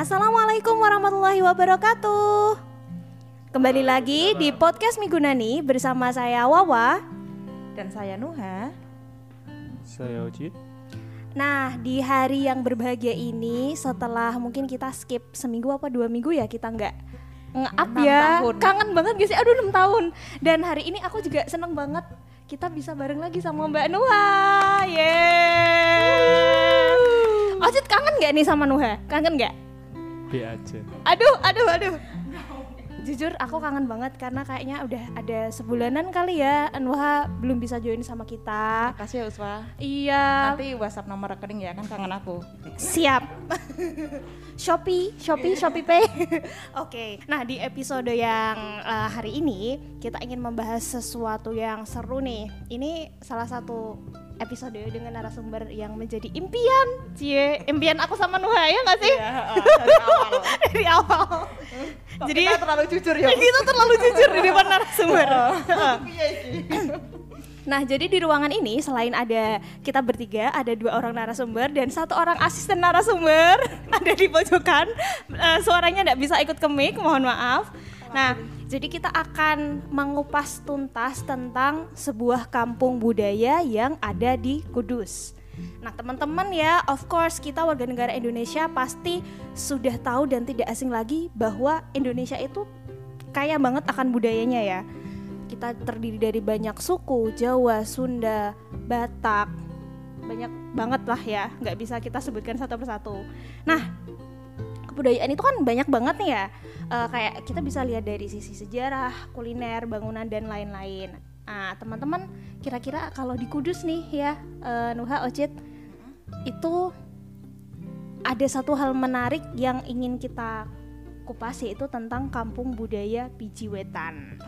Assalamualaikum warahmatullahi wabarakatuh. Kembali lagi di podcast Migunani bersama saya Wawa. Dan saya Nuha. Saya Ojit. Nah, di hari yang berbahagia ini setelah mungkin kita skip seminggu apa dua minggu ya kita nggak nge-up ya. tahun. Kangen banget gak sih? Aduh 6 tahun. Dan hari ini aku juga seneng banget kita bisa bareng lagi sama Mbak Nuha. Yeay. Ojit kangen gak nih sama Nuha? Kangen gak? B aja. Aduh, aduh, aduh. Jujur aku kangen banget karena kayaknya udah ada sebulanan kali ya Nuha belum bisa join sama kita. Makasih ya Uswa. Iya. Nanti WhatsApp nomor rekening ya kan kangen aku. Siap. Shopee, Shopee, Shopee Pay. Oke. Nah, di episode yang eh, hari ini kita ingin membahas sesuatu yang seru nih. Ini salah satu episode dengan narasumber yang menjadi impian. Cie, impian aku sama Nuha ya nggak sih? Iya, dari awal. Dari awal. Jadi kita terlalu jujur ya. kita terlalu jujur di depan narasumber. Iya. Nah, jadi di ruangan ini selain ada kita bertiga, ada dua orang narasumber dan satu orang asisten narasumber ada di pojokan. Eh, suaranya tidak bisa ikut ke mic, mohon maaf. Nah, jadi kita akan mengupas tuntas tentang sebuah kampung budaya yang ada di Kudus. Nah, teman-teman ya, of course kita warga negara Indonesia pasti sudah tahu dan tidak asing lagi bahwa Indonesia itu kaya banget akan budayanya ya kita terdiri dari banyak suku Jawa, Sunda, Batak, banyak banget lah ya, nggak bisa kita sebutkan satu persatu. Nah, kebudayaan itu kan banyak banget nih ya, Eh, kayak kita bisa lihat dari sisi sejarah, kuliner, bangunan dan lain-lain. Nah, teman-teman, kira-kira kalau di Kudus nih ya, eh, Nuha, Ocit, itu ada satu hal menarik yang ingin kita kupas yaitu tentang kampung budaya Pijiwetan.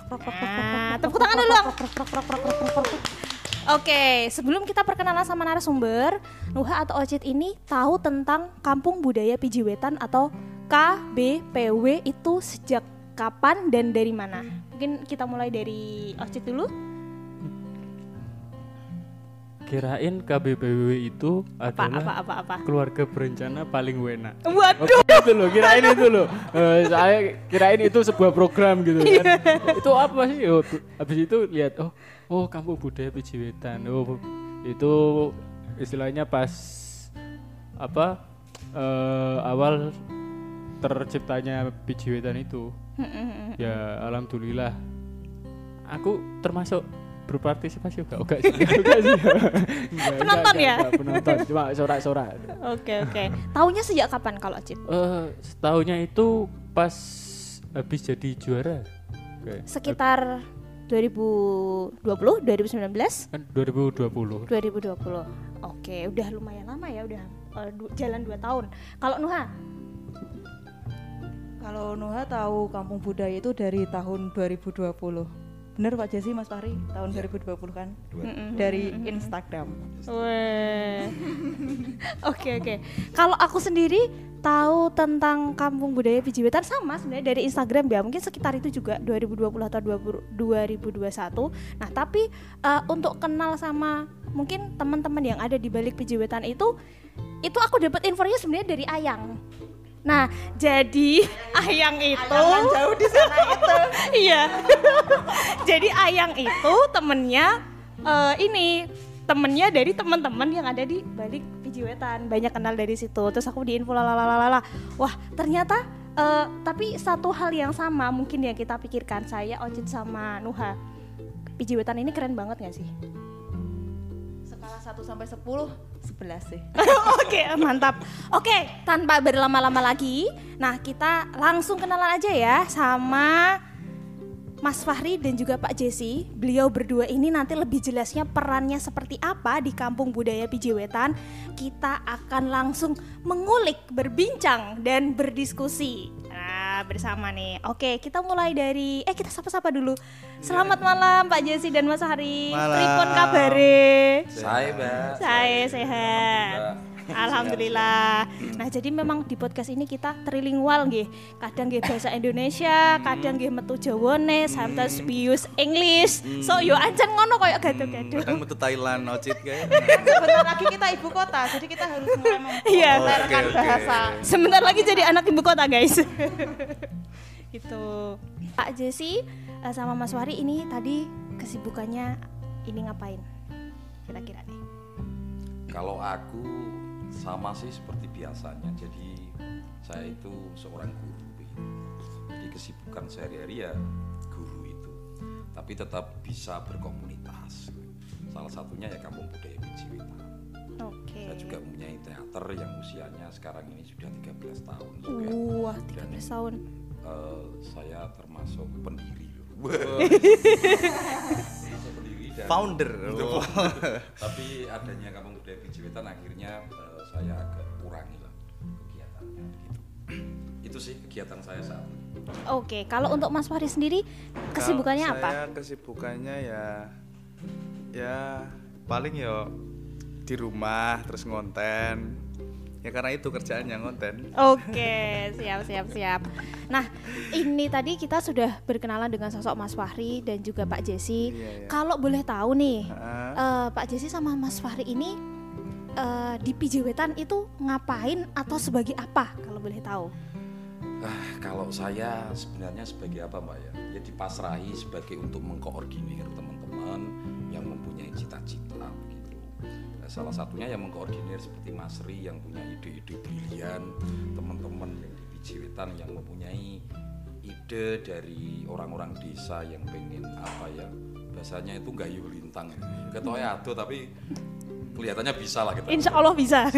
Nah, tepuk tangan dulu. Oke, sebelum kita perkenalan sama narasumber, Nuha atau Ocit ini tahu tentang kampung budaya Pijiwetan atau KBPW itu sejak kapan dan dari mana? Mungkin kita mulai dari Ocit dulu. Kirain KBPW itu Apa adalah apa apa apa. keluarga berencana paling wena. Oh, Waduh. itu loh, kirain itu loh. Eh, saya kirain itu sebuah program gitu Iya. kan. itu apa sih? Oh, habis itu lihat oh, oh kampung budaya Pijiwetan. Oh, itu istilahnya pas apa? eh, awal terciptanya Pijiwetan itu. ya alhamdulillah aku termasuk berpartisipasi juga enggak sih enggak sih Penonton enggak, ya? enggak, penonton cuma sorak-sorak Oke oke. Taunya sejak kapan kalau Ocit? eh setahunnya itu pas habis jadi juara Oke. Sekitar 2020, 2019? kan 2020 2020. Oke, udah lumayan lama ya, udah eh, du- jalan 2 tahun. Kalau Nuha, Kalau Nuha tahu kampung budaya itu dari tahun 2020. Bener Pak Jesse Mas Fahri tahun 2020 kan? Dari Instagram. Weh. Oke oke. Kalau aku sendiri tahu tentang kampung budaya Pijiwetan sama sebenarnya dari Instagram ya mungkin sekitar itu juga 2020 atau 20 2021. Nah tapi eh, untuk kenal sama mungkin teman-teman yang ada di balik Pijiwetan itu itu aku dapat infonya sebenarnya dari Ayang. Nah jadi Ayang itu jauh di sana itu. iya. Jadi Ayang itu temennya eh, ini temennya dari teman-teman yang ada di balik Pijiwetan banyak kenal dari situ. Terus aku diinfo lalalala wah ternyata eh, tapi satu hal yang sama mungkin yang kita pikirkan. Saya Ocit sama Nuha. Pijiwetan ini keren banget gak sih Skala 1 sampai 10, 11 sih. Oke, mantap. Oke, tanpa berlama-lama lagi, nah kita langsung kenalan aja ya sama Mas Fahri dan juga Pak Jesse. Beliau berdua ini nanti lebih jelasnya perannya seperti apa di Kampung Budaya Pijewetan. Kita akan langsung mengulik, berbincang dan berdiskusi. Bersama nih. Oke, kita mulai dari eh kita sapa-sapa dulu. Selamat malam Pak Jesse dan Mas. Malam. Pripun kabare? Saya, Mbak. Saya sehat. Alhamdulillah. Nah, jadi memang di podcast ini kita trilingual nggih. Kadang nggih bahasa Indonesia, kadang nggih metu Jawane, sometimes we use English. So yo ancen ngono koyo gaduh-gaduh. Kadang metu Thailand, Ocit kayak. Sebentar lagi kita ibu kota, jadi kita harus mulai Iya. Oke, oke. bahasa. Sebentar lagi jadi anak ibu kota, guys. gitu. Pak Jesse eh, sama Mas Wari ini tadi kesibukannya ini ngapain? Kira-kira nih. Kalau aku sama sih seperti biasanya. Jadi saya itu seorang guru. begitu. Jadi kesibukan sehari-hari ya guru itu. Tapi tetap bisa berkomunitas. Salah satunya ya Kampung Budaya. Oke. Saya juga mempunyai teater yang usianya sekarang ini sudah 13 tahun juga. Wah, 13 tahun. Eh, saya termasuk pendiri. Termasuk pendiri dan Founder. Oh. tapi adanya kampung budaya Pijiwetan akhirnya eh, saya agak kurangi lah kegiatannya gitu. itu sih kegiatan saya saat ini Oke, kalau untuk Mas Wari sendiri kesibukannya Kalau apa? Saya kesibukannya ya ya paling ya di rumah terus ngonten. Ya karena itu kerjaannya ngonten. Oke, siap siap siap. Nah, ini tadi kita sudah berkenalan dengan sosok Mas Fahri dan juga Pak Jesse. Iya, iya. Kalau boleh tahu nih, eh, Pak Jesse sama Mas Fahri ini eh, di Pijewetan itu ngapain atau sebagai apa? Kalau boleh tahu. ah kalau saya sebenarnya sebagai apa mbak ya ya dipasrahi sebagai untuk mengkoordinir teman-teman yang mempunyai cita-cita salah satunya yang mengkoordinir seperti Mas Ri yang punya ide-ide brilian teman-teman yang di Pijiwetan yang mempunyai ide dari orang-orang desa yang pengen apa ya bahasanya itu gayuh lintang ketoknya aduh tapi kelihatannya bisa lah kita Insya Allah bisa.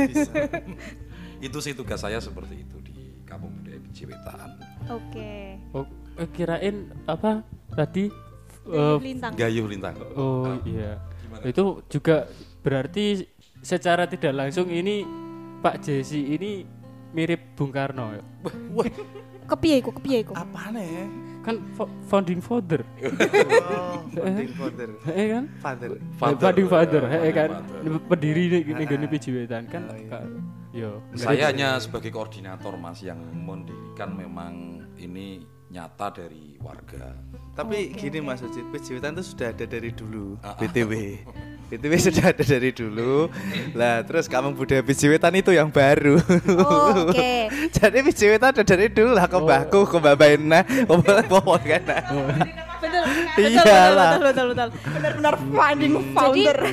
itu sih tugas saya seperti itu di Kampung Budaya Pijiwetan Oke. Oh, eh, kirain apa tadi? Gayuh eh, lintang. gayuh lintang oh iya. Itu juga berarti secara tidak langsung ini Pak Jesse ini mirip Bung Karno ya? Kepiye iku? Kepiye iku? Apa nih? Kan fo- founding father. Oh, founding father. Eh kan? Father. Eh, founding father, Father. eh kan? Father. Pendiri nih gini Pijiwetan kan. Oh, iya. ka- Yo. saya hanya sebagai koordinator mas yang mendirikan memang ini nyata dari warga Tapi gini Mas Ucit, Pijiwetan itu sudah ada dari dulu, Ah, ah. BTW. BTW sudah ada dari dulu. Lah, terus Kampung Budaya Pijiwetan itu yang baru. Oh, Oke. Jadi Pijiwetan ada dari dulu lah, ke mbahku, ke mbak Baina, ke mbak Bawa kan. Betul. Iyalah. Betul betul betul. Benar-benar finding founder.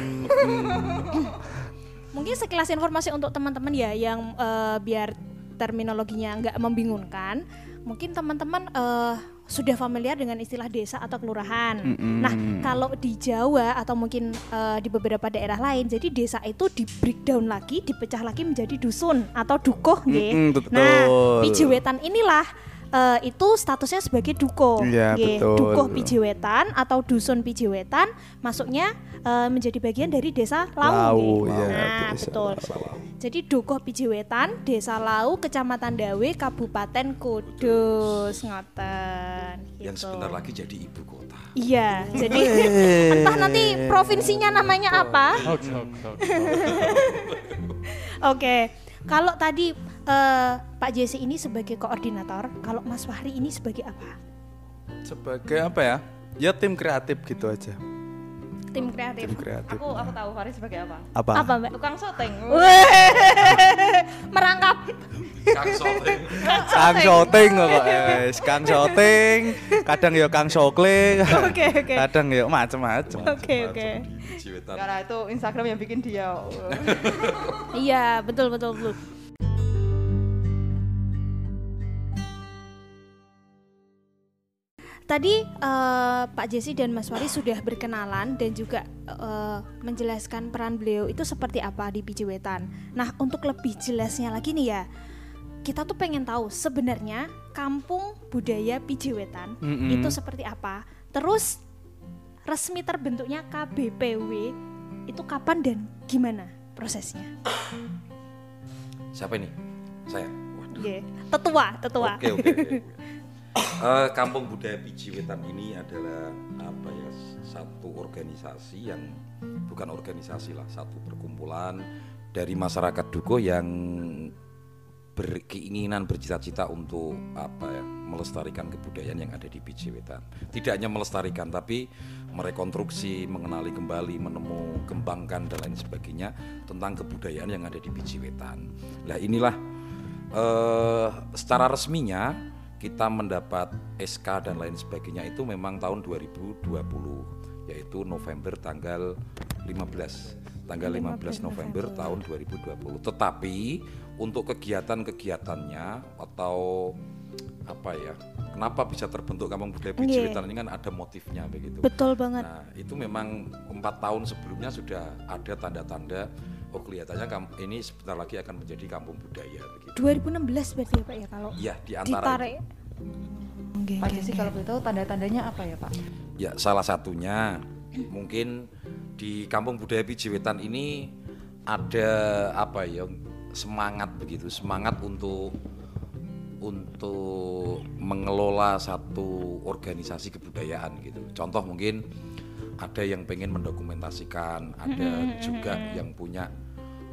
mungkin sekilas informasi untuk teman-teman ya yang eh, biar terminologinya nggak membingungkan. Mungkin teman-teman eh, sudah familiar dengan istilah desa atau kelurahan. Nah, kalau di Jawa atau mungkin eh, di beberapa daerah lain, jadi desa itu di breakdown lagi, dipecah lagi menjadi dusun atau dukuh. Mm-mm, betul. Nah, Pijewetan inilah eh, itu statusnya sebagai dukuh. Iya, nggih. betul. Dukuh Pijewetan atau dusun Pijewetan masuknya eh, menjadi bagian dari desa Lau. Lau, iya, nah, desa betul. Jadi Dukuh Pijewetan, Desa Lau, Kecamatan Dawe, Kabupaten Kudus, ngoten. yang gitu. sebentar lagi jadi ibu kota Iya, jadi entah nanti provinsinya namanya apa. Oke, kalau tadi eh, Pak Jesse ini sebagai koordinator, kalau Mas Fahri ini sebagai apa? Sebagai apa ya? Ya tim kreatif gitu aja. Tim kreatif. Tim kreatif. Aku aku tahu Faris sebagai apa? Apa? Apa Mbak? Tukang syuting. Merangkap. Kang Soting Kang syuting kok guys, Kang syuting, kadang ya Kang sokle, Oke, oke. kadang ya macem-macem. Oke, oke. di Pijiwetan Karena itu Instagram yang bikin dia. Iya, betul betul betul. Tadi eh, Pak Jesse dan Mas Wari sudah berkenalan dan juga eh, menjelaskan peran beliau itu seperti apa di Pijiwetan. Nah, untuk lebih jelasnya lagi nih ya, kita tuh pengen tahu sebenarnya kampung budaya Pijiwetan Mm-mm. itu seperti apa. Terus resmi terbentuknya KBPW itu kapan dan gimana prosesnya? siapa ini saya Waduh. Oke, tetua, tetua. Oke oke. oke. Eh, Kampung Budaya Pijiwetan ini adalah apa ya satu organisasi yang bukan organisasi lah satu perkumpulan dari masyarakat Duko yang berkeinginan bercita-cita untuk apa ya melestarikan kebudayaan yang ada di Biji Wetan. Tidak hanya melestarikan tapi merekonstruksi, mengenali kembali, menemu, kembangkan dan lain sebagainya tentang kebudayaan yang ada di Biji Wetan. Nah inilah eh, secara resminya kita mendapat SK dan lain sebagainya itu memang tahun 2020 yaitu November tanggal 15 tanggal 15 November tahun 2020 tetapi untuk kegiatan-kegiatannya atau apa ya kenapa bisa terbentuk kampung budaya. Wetan ini kan ada motifnya begitu Betul banget. Nah, itu memang empat tahun sebelumnya sudah ada tanda-tanda oh kelihatannya ini sebentar lagi akan menjadi kampung budaya begitu. 2016 berarti ya Pak ya kalau Iya, di antara ditarik. Oke, Pak Jesse kalau boleh tahu tanda-tandanya apa ya Pak? Ya, salah satunya mungkin di Kampung Budaya Pijiwetan ini ada apa ya semangat begitu, semangat untuk untuk mengelola satu organisasi kebudayaan gitu. Contoh mungkin ada yang pengen mendokumentasikan, ada juga yang punya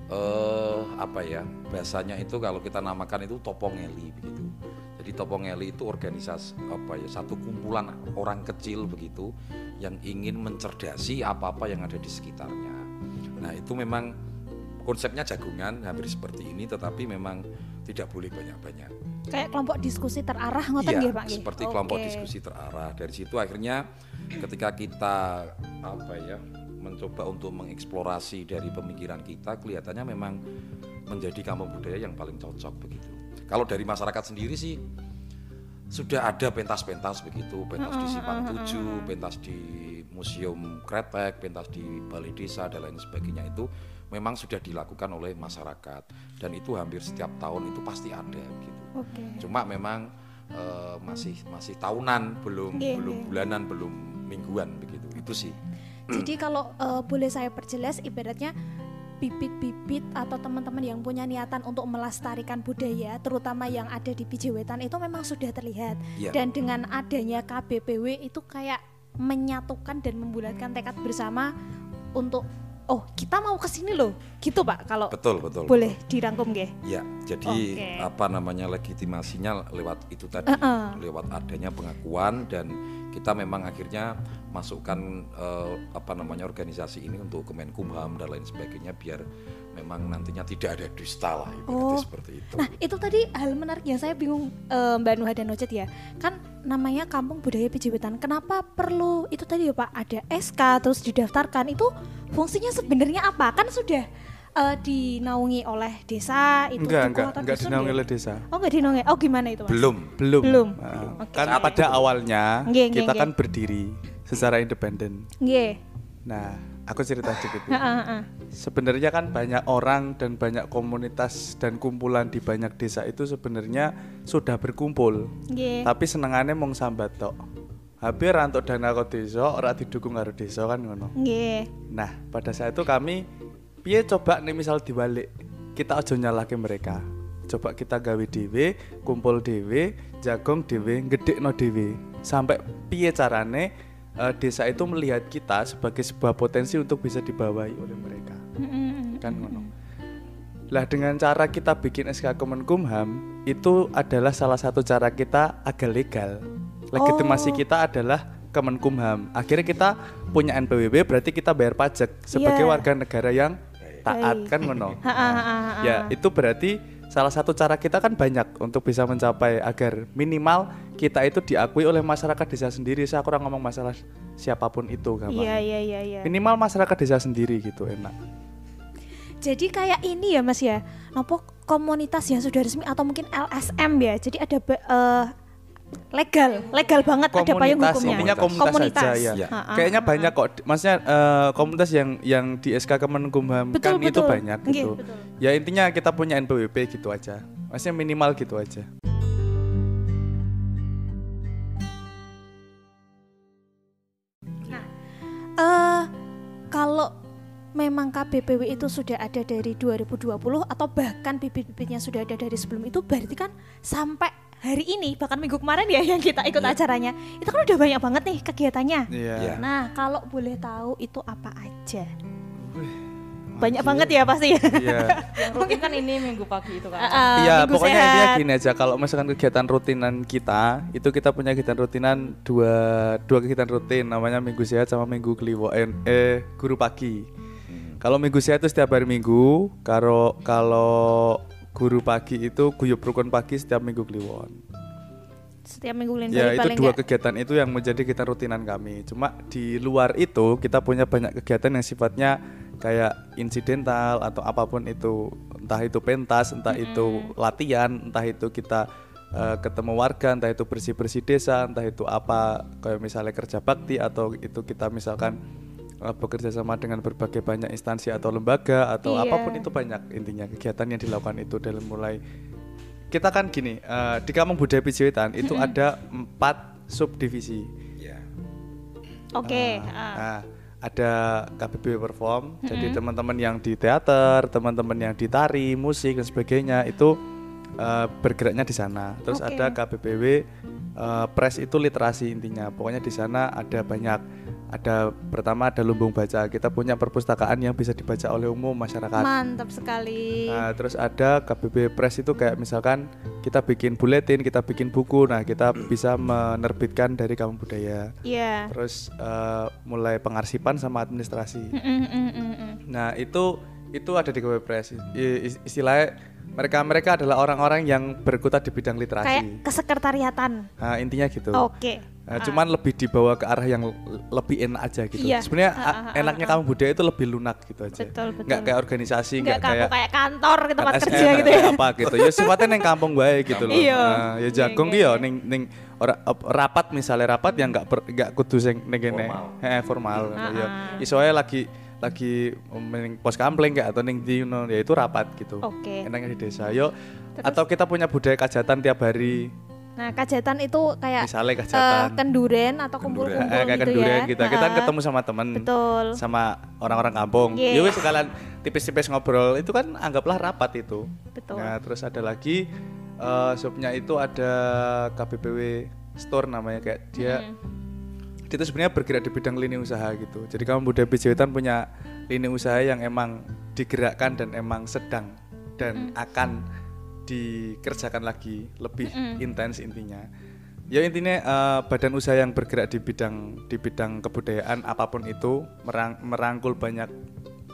eh apa ya bahasanya itu kalau kita namakan itu topongeli begitu. Jadi topongeli itu organisasi apa ya satu kumpulan orang kecil begitu yang ingin mencerdasi apa-apa yang ada di sekitarnya. Nah itu memang konsepnya jagungan hampir seperti ini, tetapi memang tidak boleh banyak-banyak. Kayak kelompok diskusi terarah ngoten nggih Pak seperti kelompok Oke. diskusi terarah. Dari situ akhirnya ketika kita apa ya mencoba untuk mengeksplorasi dari pemikiran kita, kelihatannya memang menjadi kampung budaya yang paling cocok begitu. Kalau dari masyarakat sendiri sih sudah ada pentas-pentas begitu, pentas di Simpang Tujuh, pentas di Museum Kretek, pentas di Balai Desa dan lain sebagainya itu memang sudah dilakukan oleh masyarakat dan itu hampir setiap tahun itu pasti ada gitu. Oke. Cuma memang eh, masih masih tahunan, belum Nggih, belum nggih. bulanan, belum mingguan begitu. Itu sih. Jadi kalau eh, boleh saya perjelas ibaratnya bibit-bibit atau teman-teman yang punya niatan untuk melestarikan budaya terutama yang ada di Pijewetan itu memang sudah terlihat Iya. dan dengan adanya KBPW itu kayak menyatukan dan membulatkan tekad bersama untuk oh kita mau ke sini loh gitu Pak kalau Betul, betul. boleh dirangkum nggih Ya, jadi Oke. apa namanya legitimasinya lewat itu tadi, Uh-uh. lewat adanya pengakuan dan kita memang akhirnya masukkan eh, apa namanya organisasi ini untuk Kemenkumham dan lain sebagainya biar memang nantinya tidak ada dusta lah Oh. seperti itu. Nah itu tadi hal menarik yang saya bingung eh, Mbak Nuha dan Nocet ya Kan namanya Kampung Budaya Pijewetan Kenapa perlu itu tadi ya Pak ada SK terus didaftarkan Itu fungsinya sebenarnya apa? Kan sudah eh, dinaungi oleh desa itu Enggak, enggak, atau enggak dusun dinaungi ya? oleh desa. Oh enggak dinaungi, oh gimana itu Mas? Belum. Belum. Belum. Nah, Oke. Kan pada awalnya nggih, kita nggih. kan berdiri secara independen. Nggih Nah, aku cerita sedikit. ya. Heeh, heeh. Sebenarnya kan banyak orang dan banyak komunitas dan kumpulan di banyak desa itu sebenarnya sudah berkumpul. Nggih Tapi senengannya mung sambat tok. Hampir untuk dana ke desa, ora didukung karo desa kan ngono. Nggih Nah, pada saat itu kami piye coba nih misal dibalik. Kita aja nyalahke mereka. Coba kita gawe dhewe, kumpul dhewe, jagong dhewe, gedekno dhewe. Sampai piye carane eh, desa itu melihat kita sebagai sebuah potensi untuk bisa dibawahi oleh mereka. Kan ngono. Lah dengan cara kita bikin SK Kemenkumham itu adalah salah satu cara kita agar legal. Legitimasi Oh. kita adalah Kemenkumham. Akhirnya kita punya NPWP berarti kita bayar pajak sebagai Iya. warga negara yang taat kan ngono. Ha. Ya, itu berarti salah satu cara kita kan banyak untuk bisa mencapai agar minimal kita itu diakui oleh masyarakat desa sendiri. Saya kurang ngomong masalah siapa pun itu gampang. Iya iya iya iya Minimal masyarakat desa sendiri gitu enak. Jadi kayak ini ya Mas ya, nopo komunitas yang sudah resmi atau mungkin LSM ya. Jadi ada eh, legal, legal banget ada payung komunitas hukumnya. intinya komunitas, aja ya. Ya. Ha, ha, Kayaknya ha, banyak kok, maksudnya eh, komunitas yang yang di SK Kemenkumham Betul, kan itu betul. banyak Nggih, gitu. betul. Ya intinya kita punya NPWP gitu aja. Maksudnya minimal gitu aja. Eh, kalau memang KBPW itu sudah ada dari 2020 atau bahkan bibit-bibitnya sudah ada dari sebelum itu berarti kan sampai hari ini bahkan minggu kemarin ya yang kita ikut acaranya itu kan udah banyak banget nih kegiatannya. Iya. Iya. Nah kalau boleh tahu itu apa aja? banyak banget ya pasti ya. Iya. Yang rutin kan ini minggu pagi itu kan. Uh, Iya, minggu pokoknya sehat. intinya gini aja. Kalau misalkan kegiatan rutinan kita, itu kita punya kegiatan rutinan dua dua kegiatan rutin, namanya minggu sehat sama minggu kliwon eh, eh, guru pagi. Kalau minggu sehat itu setiap hari minggu, kalau kalau guru pagi itu guyup rukun pagi setiap minggu kliwon. Setiap minggu lain Ya itu dua nggak- kegiatan itu yang menjadi kegiatan rutinan kami. Cuma di luar itu kita punya banyak kegiatan yang sifatnya kayak insidental atau apa pun itu, entah itu pentas, entah itu latihan, entah itu kita eh, ketemu warga, entah itu bersih bersih desa, entah itu apa kayak misalnya kerja bakti atau itu kita misalkan eh, bekerja sama dengan berbagai banyak instansi atau lembaga atau Iya. apa pun itu banyak intinya kegiatan yang dilakukan itu dalam mulai kita kan gini eh, di Kampung Budaya Pijiwetan itu ada empat subdivisi. Ya. Oke. Ah, ah. nah, ada KBB perform, jadi teman-teman yang di teater, teman-teman yang di tari, musik dan sebagainya itu eh, bergeraknya di sana. Terus Oke. ada KBBW eh, press itu literasi intinya. Pokoknya di sana ada banyak ada pertama ada lumbung baca. Kita punya perpustakaan yang bisa dibaca oleh umum masyarakat. Mantap sekali. Nah, terus ada KBB Press itu kayak misalkan kita bikin buletin, kita bikin buku. Nah, kita bisa menerbitkan dari kampung budaya. Iya. Terus eh, mulai pengarsipan sama administrasi. Mm, mm, mm, mm, mm. Nah, itu itu ada di KBB Press. Istilahnya mereka mereka adalah orang-orang yang berkutat di bidang Kayak literasi. kesekretariatan. Nah, intinya gitu. Oke. Nah, cuman lebih dibawa ke arah yang lebih enak aja gitu. Iya. Sebenarnya Ah, a- ah, ah, enaknya ah. kampung budaya itu lebih lunak gitu aja. Betul, betul. Nggak kayak organisasi, Enggak nggak kamu kayak kayak kantor ke tempat LSM, kerja gitu ya. kayak apa gitu ya sifatnya neng kampung bae gitu loh Iya. Nah, ya Iya, jagung iya, ki ya iya. ning ning ora ap- rapat misalnya rapat yang nggak nggak kudu sing ning kene Formal. Heeh, formal Ah, ya ah. isoe lagi lagi ning pos kampling kayak atau ning di no, ya itu rapat gitu. Oke. enaknya di desa. Yo atau kita punya budaya kajatan tiap hari. Nah, kajatan itu kayak misalnya kajatan. kenduren atau kumpul-kumpul Eh, kayak gitu kenduren ya. kita kita kan ketemu sama temen. Betul. sama orang-orang kampung. Ya wis sekalian tipis-tipis ngobrol. Itu kan anggaplah rapat itu. Betul. Nah, terus ada lagi eh subnya itu ada KBPW store namanya. Kayak dia dia itu sebenarnya bergerak di bidang lini usaha gitu. Jadi kamu budaya Pijawitan punya lini usaha yang emang digerakkan dan emang sedang dan akan dikerjakan lagi lebih intens intinya. Ya intinya eh, badan usaha yang bergerak di bidang di bidang kebudayaan apa pun itu merang- merangkul banyak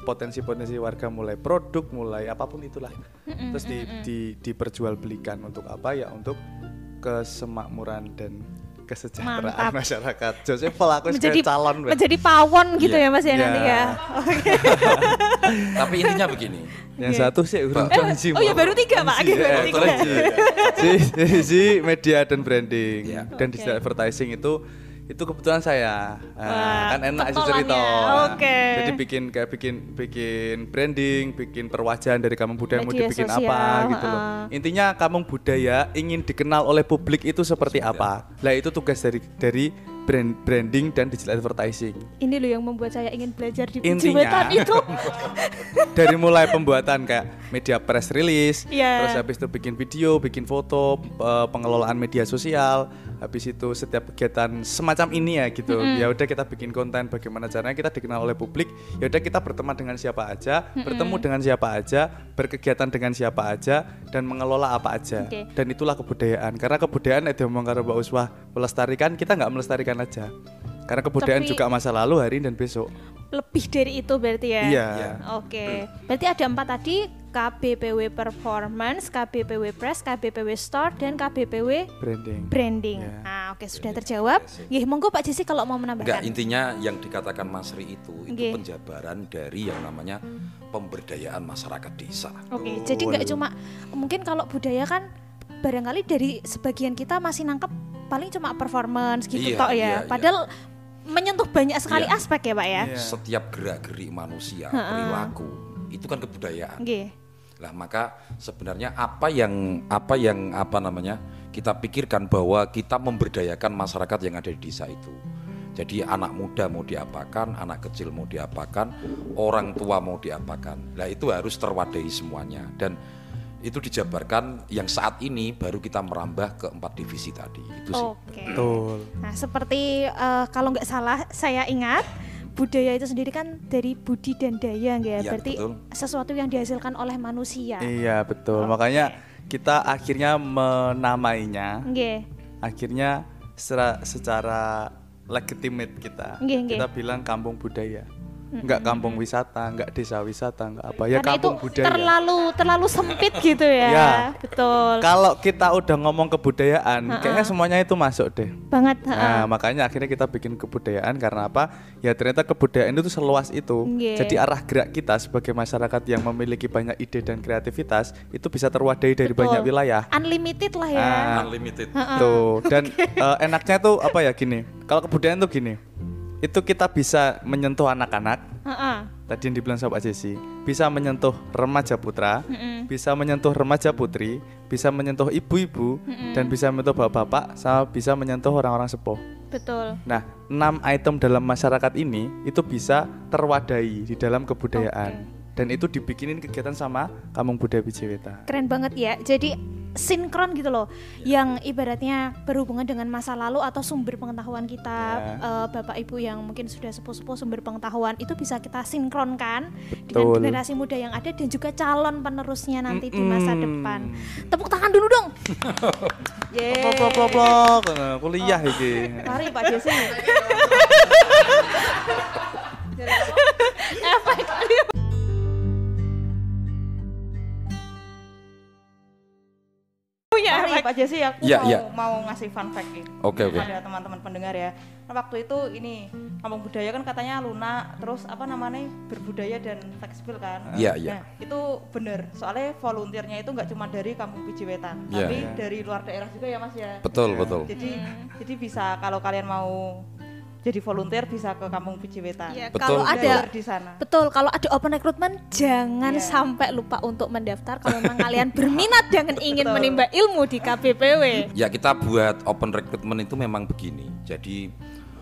potensi-potensi warga mulai produk mulai apa pun itulah. Terus di, di diperjualbelikan untuk apa? Ya untuk kesemakmuran dan kesejahteraan Mantap. masyarakat. Joseph Paul aku menjadi calon menjadi pawon gitu Iya. ya Mas ya Iya. nanti ya. Tapi intinya begini. yang satu sih urung Eh, kongsi, oh ya Mbak. baru tiga Pak. Oke, baru eh, tiga. si, si, si media dan branding Iya. dan Oke. digital advertising itu itu kebetulan saya. Nah, Wah, kan enak sih cerita. Nah, Oke. jadi bikin kayak bikin bikin branding bikin perwajahan dari kampung budaya mau Media dibikin sosial, apa gitu loh. intinya kampung budaya ingin dikenal oleh publik itu seperti apa. Lah itu tugas dari dari brand branding dan digital advertising Ini loh yang membuat saya ingin belajar di Intinya. Itu. dari mulai pembuatan kayak media press release, Iya. terus habis itu bikin video, bikin foto, eh, pengelolaan media sosial, habis itu setiap kegiatan semacam ini ya gitu. Ya udah kita bikin konten bagaimana caranya kita dikenal oleh publik. Ya udah kita berteman dengan siapa aja, bertemu dengan siapa aja, berkegiatan dengan siapa aja dan mengelola apa aja. Oke. Dan itulah kebudayaan. Karena kebudayaan itu ngomong karo Mbak Uswah melestarikan, kita nggak melestarikan aja. Karena kebudayaan Tapi- juga masa lalu, hari ini dan besok. Lebih dari itu berarti ya. Iya. Oke. Berarti ada empat tadi KBPW Performance, KBPW Press, KBPW Store dan KBPW Branding. Branding. Iya. Nah, oke sudah terjawab. Nggih, monggo Pak Jesse kalau mau Enggak, menambahkan. intinya yang dikatakan Mas Ri itu itu Nggih. penjabaran dari yang namanya pemberdayaan masyarakat desa. Oke, jadi nggak cuma mungkin kalau budaya kan barangkali dari sebagian kita masih nangkep paling cuma performance gitu Iya, tok ya. iya, iya. Padahal menyentuh banyak sekali Iya. aspek ya, Pak ya. Iya. Setiap gerak-gerik manusia, perilaku itu kan kebudayaan. Nggih. Lah maka sebenarnya apa yang apa yang apa namanya kita pikirkan bahwa kita memberdayakan masyarakat yang ada di desa itu. Jadi anak muda mau diapakan, anak kecil mau diapakan, orang tua mau diapakan. Lah itu harus terwadai semuanya dan itu dijabarkan yang saat ini baru kita merambah ke empat divisi tadi itu sih. Oke. Betul. Nah, seperti eh, kalau nggak salah saya ingat budaya itu sendiri kan dari budi dan daya nggak ya? Iya, Berarti betul. sesuatu yang dihasilkan oleh manusia. Iya betul. Makanya kita akhirnya menamainya. Nggih. Akhirnya secara, secara legitimate kita. Nggih. Kita bilang kampung budaya. Enggak kampung wisata, enggak desa wisata, enggak apa. Ya Karena itu kampung budaya. terlalu terlalu sempit gitu ya. Ya. Betul. Kalau kita udah ngomong kebudayaan, kayaknya semuanya itu masuk deh. Banget. ha-ha. Nah, makanya akhirnya kita bikin kebudayaan karena apa? Ya ternyata kebudayaan itu seluas itu. Nggih. Jadi arah gerak kita sebagai masyarakat yang memiliki banyak ide dan kreativitas itu bisa terwadai dari Betul. banyak wilayah. Unlimited lah ya. Ah, Unlimited. Tuh, dan eh, enaknya tuh apa ya gini. Kalau kebudayaan tuh gini. Itu kita bisa menyentuh anak-anak, Ha-ha. tadi yang dibilang sama Pak Jesse, bisa menyentuh remaja putra, bisa menyentuh remaja putri, bisa menyentuh ibu-ibu, dan bisa menyentuh bapak-bapak, sama bisa menyentuh orang-orang sepuh. Betul. Nah, enam item dalam masyarakat ini itu bisa terwadai di dalam kebudayaan. Dan itu dibikinin kegiatan sama Kampung Budaya Bijeweta. Keren banget ya. Jadi sinkron gitu loh. Yang ibaratnya berhubungan dengan masa lalu atau sumber pengetahuan kita Ya. eh, Bapak Ibu yang mungkin sudah sepuh-sepuh sumber pengetahuan itu bisa kita sinkronkan dengan Betul. generasi muda yang ada dan juga calon penerusnya nanti di masa depan. Tepuk tangan dulu dong. Yeay. Plok, plok, plok, plok. Nah, kuliah iki. Mari Pak Jesse. Efek. Punya Mari efek. Pak Jesse aku Iya, mau iya. mau ngasih fun fact nih. Oke, oke. Ada teman-teman pendengar ya. Nah, waktu itu ini kampung budaya kan katanya lunak, terus apa namanya berbudaya dan fleksibel kan. Iya, iya. Nah, itu bener. Soalnya volunteernya itu nggak cuma dari kampung Pijiwetan, Iya. tapi Iya. dari luar daerah juga ya Mas ya. Betul, betul. Jadi jadi bisa kalau kalian mau jadi volunteer bisa ke kampung Pijiwetan. Ya, Betul. kalau ada di sana. Betul, kalau ada open recruitment jangan Iya. sampai lupa untuk mendaftar kalau memang kalian berminat dan ingin Betul. menimba ilmu di KBPW. Ya kita buat open recruitment itu memang begini. Jadi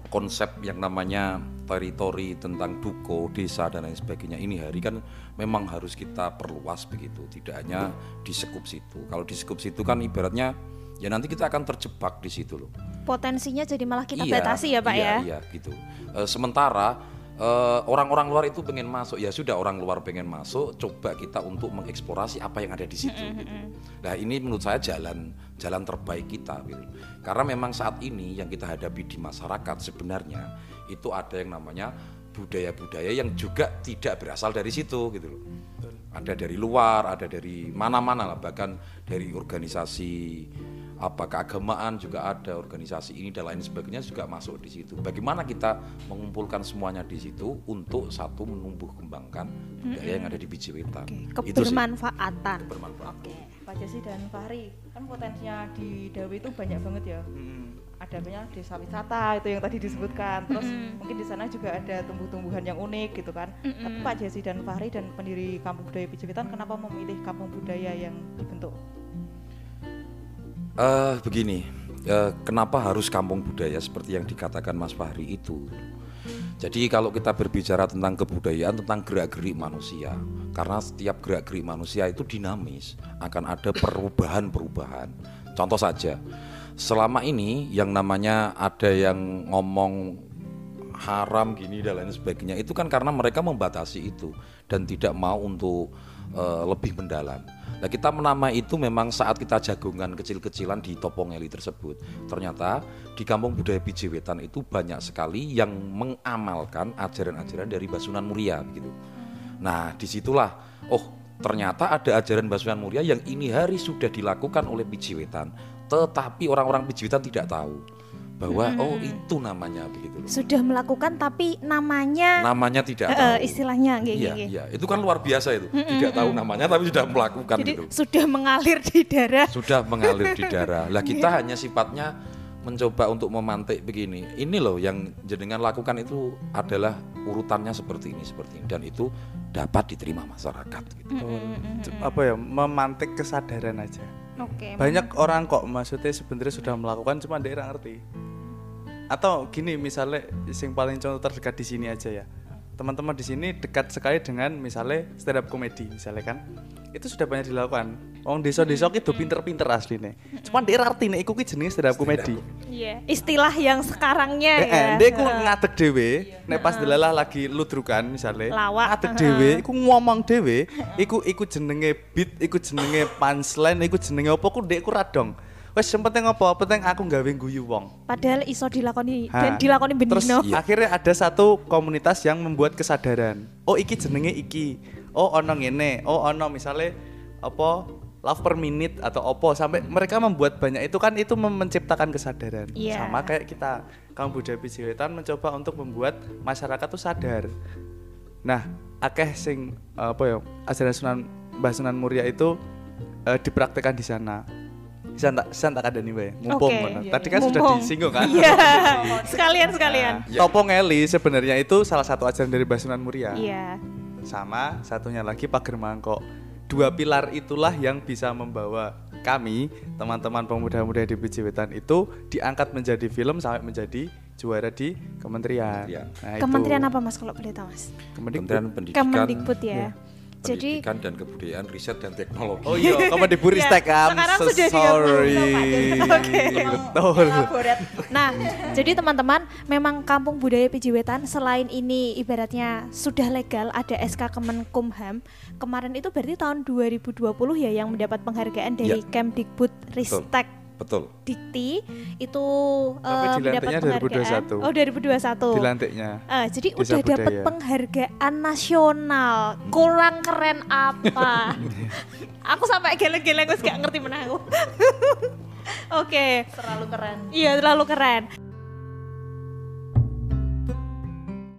konsep yang namanya teritori tentang duko, desa dan lain sebagainya ini hari kan memang harus kita perluas begitu. Tidak hanya di sekup situ. Kalau di sekup situ kan ibaratnya ya nanti kita akan terjebak di situ loh. Potensinya jadi malah kita Iya, batasi ya Pak iya, ya. Iya gitu. Eh, sementara eh, orang-orang luar itu pengen masuk ya sudah orang luar pengen masuk coba kita untuk mengeksplorasi apa yang ada di situ gitu. Nah ini menurut saya jalan jalan terbaik kita gitu. Karena memang saat ini yang kita hadapi di masyarakat sebenarnya itu ada yang namanya budaya-budaya yang juga tidak berasal dari situ gitu loh. Ada dari luar, ada dari mana-mana lah bahkan dari organisasi apa keagamaan juga ada organisasi ini dan lain sebagainya juga masuk di situ. Bagaimana kita mengumpulkan semuanya di situ untuk satu menumbuh kembangkan budaya yang ada di biji wetan. Itu sih. Kebermanfaatan. Bermanfaat. Oke, Pak Jesse dan Fahri, kan potensinya di Dawi itu banyak banget ya. Ada banyak desa wisata itu yang tadi disebutkan. Terus mungkin di sana juga ada tumbuh-tumbuhan yang unik gitu kan. Tapi Pak Jesse dan Fahri dan pendiri Kampung Budaya Pijewitan kenapa memilih kampung budaya yang dibentuk? Eh begini, eh, kenapa harus kampung budaya seperti yang dikatakan Mas Fahri itu? Jadi kalau kita berbicara tentang kebudayaan, tentang gerak-gerik manusia, karena setiap gerak-gerik manusia itu dinamis, akan ada perubahan-perubahan. Contoh saja, selama ini yang namanya ada yang ngomong haram gini dan lain sebagainya, itu kan karena mereka membatasi itu dan tidak mau untuk eh, lebih mendalam. Nah kita menamai itu memang saat kita jagongan kecil-kecilan di Topongeli tersebut. Ternyata di kampung budaya Pijewetan itu banyak sekali yang mengamalkan ajaran-ajaran dari Basunan Muria gitu. Nah di situlah, oh ternyata ada ajaran Basunan Muria yang ini hari sudah dilakukan oleh Pijewetan, tetapi orang-orang Pijewetan tidak tahu bahwa oh itu namanya begitu loh. Sudah melakukan tapi namanya Namanya tidak eh, tahu. istilahnya nggih, Iya, iya, itu kan luar biasa itu. Tidak tahu namanya tapi sudah melakukan Jadi gitu. sudah mengalir di darah. Sudah mengalir di darah. Lah kita hanya sifatnya mencoba untuk memantik begini. Ini loh yang jenengan lakukan itu adalah urutannya seperti ini, seperti ini dan itu dapat diterima masyarakat gitu. C- Apa ya? Memantik kesadaran aja. Oke. Banyak orang kok maksudnya sebenarnya sudah melakukan cuma nggak ngerti. Atau gini misalnya yang paling contoh terdekat di sini aja ya. Teman-teman di sini dekat sekali dengan misalnya stand up comedy misalnya kan. Itu sudah banyak dilakukan. Wong desa-desa itu pinter-pinter aslinya cuman dia arti nih iku ki jenenge stand up comedy Iya, istilah yang sekarangnya ya. dia ku ngadeg dhewe nek pas delalah lagi ludrukan misalnya Lawak, ngadeg dhewe iku ngomong dhewe iku iku jenenge beat iku jenenge punchline iku jenenge apa ku ndek ku radong wes yang penting apa penting aku gawe guyu wong Padahal iso dilakoni Ha. dan dilakoni Terus bendino. Iya. akhirnya ada satu komunitas yang membuat kesadaran. Oh iki jenenge iki. Oh ono ngene. Oh ono misalnya apa love per minute atau opo sampai mereka membuat banyak itu kan itu menciptakan kesadaran. Iya. Sama kayak kita kaum budaya Pijiwetan mencoba untuk membuat masyarakat tuh sadar. Nah, akeh sing apa ya ajaran Sunan Mbah Sunan Muria itu eh, dipraktekkan di sana. Saya tak saya tak ada nih, Mbak. Mumpung Oke. ngono. Iya, Tadi iya. kan sudah Mumpung. disinggung kan? Iya. sekalian sekalian. Nah, Topo Ngeli sebenarnya itu salah satu ajaran dari Mbah Sunan Muria. Iya. Sama satunya lagi Pager Mangkok. Dua pilar itulah yang bisa membawa kami, teman-teman pemuda-pemuda di Pijiwetan itu diangkat menjadi film sampai menjadi juara di kementerian. Iya. Nah, itu. Kementerian apa Mas kalau boleh tahu Mas? Kementerian Pendidikan, Kemendikbud ya. Jadi Pendidikan dan Kebudayaan, Riset dan Teknologi. Oh iya, Kemendikbud Ristek Ya, am sekarang so sudah sorry. Oke. Betul. Nah, jadi teman-teman, memang Kampung Budaya Pijiwetan selain ini ibaratnya sudah legal ada SK Kemenkumham. Kemarin itu berarti tahun 2020 ya yang mendapat penghargaan dari Ya. Kemdikbud Ristek Betul. Dikti itu Tapi eh, mendapat penghargaan. 2021. Oh, 2021. Dilantiknya. Eh, jadi Desa udah dapat penghargaan nasional. Kurang keren apa? aku sampai geleng-geleng wis gak ngerti menang aku. Oke. Terlalu keren. Iya, terlalu keren.